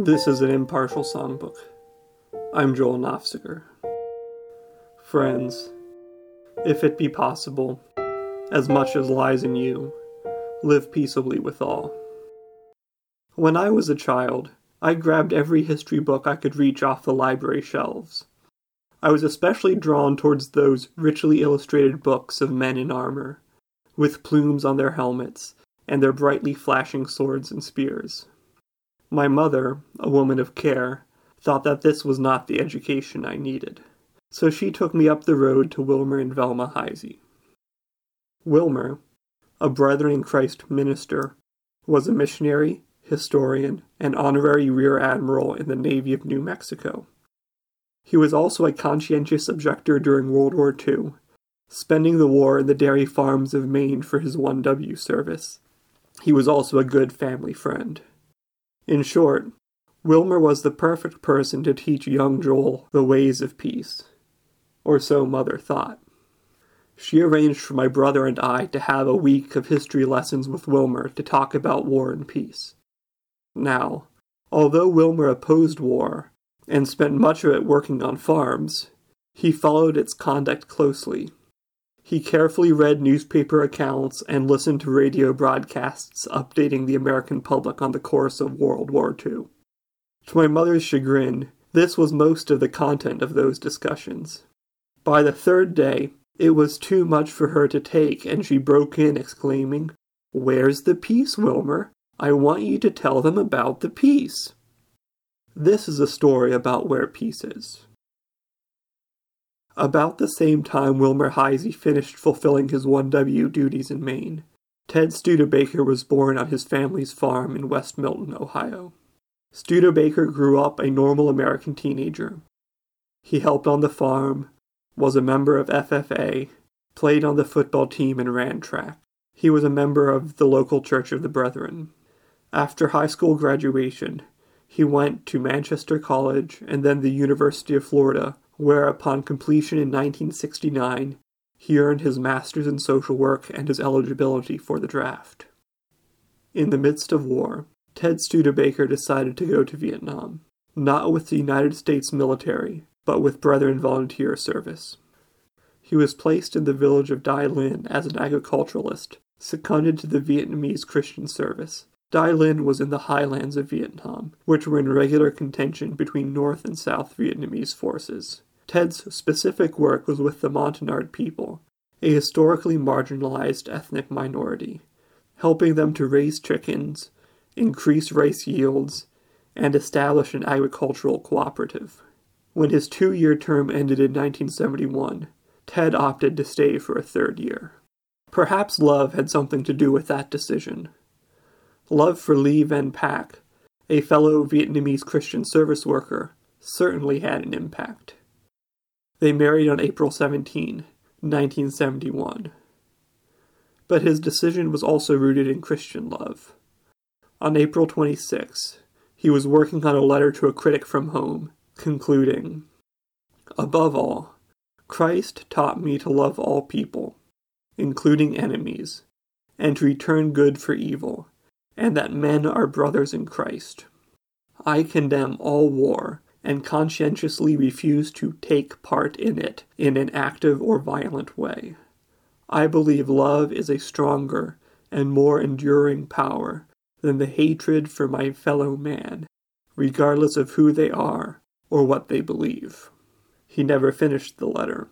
This is an impartial songbook. I'm Joel Nofziger. Friends, if it be possible, as much as lies in you, live peaceably with all. When I was a child, I grabbed every history book I could reach off the library shelves. I was especially drawn towards those richly illustrated books of men in armor, with plumes on their helmets and their brightly flashing swords and spears. My mother, a woman of care, thought that this was not the education I needed, so she took me up the road to Wilmer and Velma Heisey. Wilmer, a Brethren in Christ minister, was a missionary, historian, and honorary rear admiral in the Navy of New Mexico. He was also a conscientious objector during World War II, spending the war in the dairy farms of Maine for his 1W service. He was also a good family friend. In short, Wilmer was the perfect person to teach young Joel the ways of peace. Or so Mother thought. She arranged for my brother and I to have a week of history lessons with Wilmer to talk about war and peace. Now, although Wilmer opposed war and spent much of it working on farms, he followed its conduct closely. He carefully read newspaper accounts and listened to radio broadcasts updating the American public on the course of World War II. To my mother's chagrin, this was most of the content of those discussions. By the third day, it was too much for her to take, and she broke in, exclaiming, Where's the peace, Wilmer? I want you to tell them about the peace. This is a story about where peace is. About the same time Wilmer Heisey finished fulfilling his 1W duties in Maine, Ted Studebaker was born on his family's farm in West Milton, Ohio. Studebaker grew up a normal American teenager. He helped on the farm, was a member of FFA, played on the football team, and ran track. He was a member of the local Church of the Brethren. After high school graduation, he went to Manchester College and then the University of Florida, where upon completion in 1969, he earned his master's in social work and his eligibility for the draft. In the midst of war, Ted Studebaker decided to go to Vietnam, not with the United States military, but with Brethren volunteer service. He was placed in the village of Di Linh as an agriculturalist, seconded to the Vietnamese Christian service. Di Linh was in the highlands of Vietnam, which were in regular contention between North and South Vietnamese forces. Ted's specific work was with the Montagnard people, a historically marginalized ethnic minority, helping them to raise chickens, increase rice yields, and establish an agricultural cooperative. When his two year term ended in 1971, Ted opted to stay for a third year. Perhaps love had something to do with that decision. Love for Lee Van Pak, a fellow Vietnamese Christian service worker, certainly had an impact. They married on April 17, 1971. But his decision was also rooted in Christian love. On April 26, he was working on a letter to a critic from home, concluding Above all, Christ taught me to love all people, including enemies, and to return good for evil, and that men are brothers in Christ. I condemn all war and conscientiously refuse to take part in it in an active or violent way. I believe love is a stronger and more enduring power than the hatred for my fellow man, regardless of who they are or what they believe. He never finished the letter.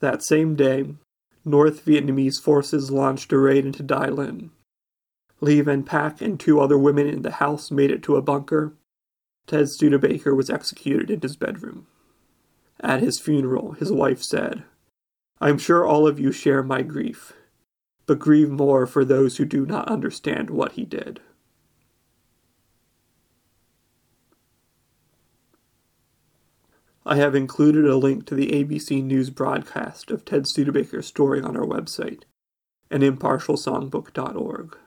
That same day, North Vietnamese forces launched a raid into Di Linh. Lee Van Pak and two other women in the house made it to a bunker Ted Studebaker was executed in his bedroom. At his funeral, his wife said, I'm sure all of you share my grief, but grieve more for those who do not understand what he did. I have included a link to the ABC News broadcast of Ted Studebaker's story on our website, animpartialsongbook.org.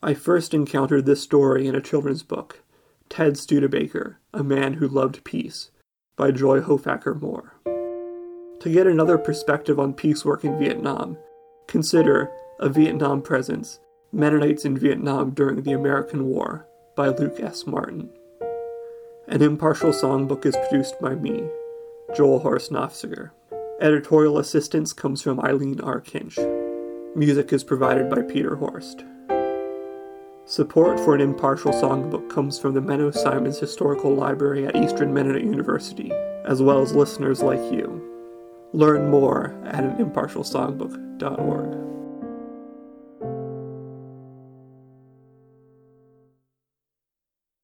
I first encountered this story in a children's book Ted Studebaker, A Man Who Loved Peace, by Joy Hofacker Moore. To get another perspective on peace work in Vietnam, consider A Vietnam Presence Mennonites in Vietnam During the American War by Luke S. Martin. An Impartial Songbook is produced by me, Joel Horst Nofziger. Editorial assistance comes from Eileen R. Kinch. Music is provided by Peter Horst. Support for an impartial songbook comes from the Menno Simons Historical Library at Eastern Mennonite University, as well as listeners like you. Learn more at impartialsongbook.org.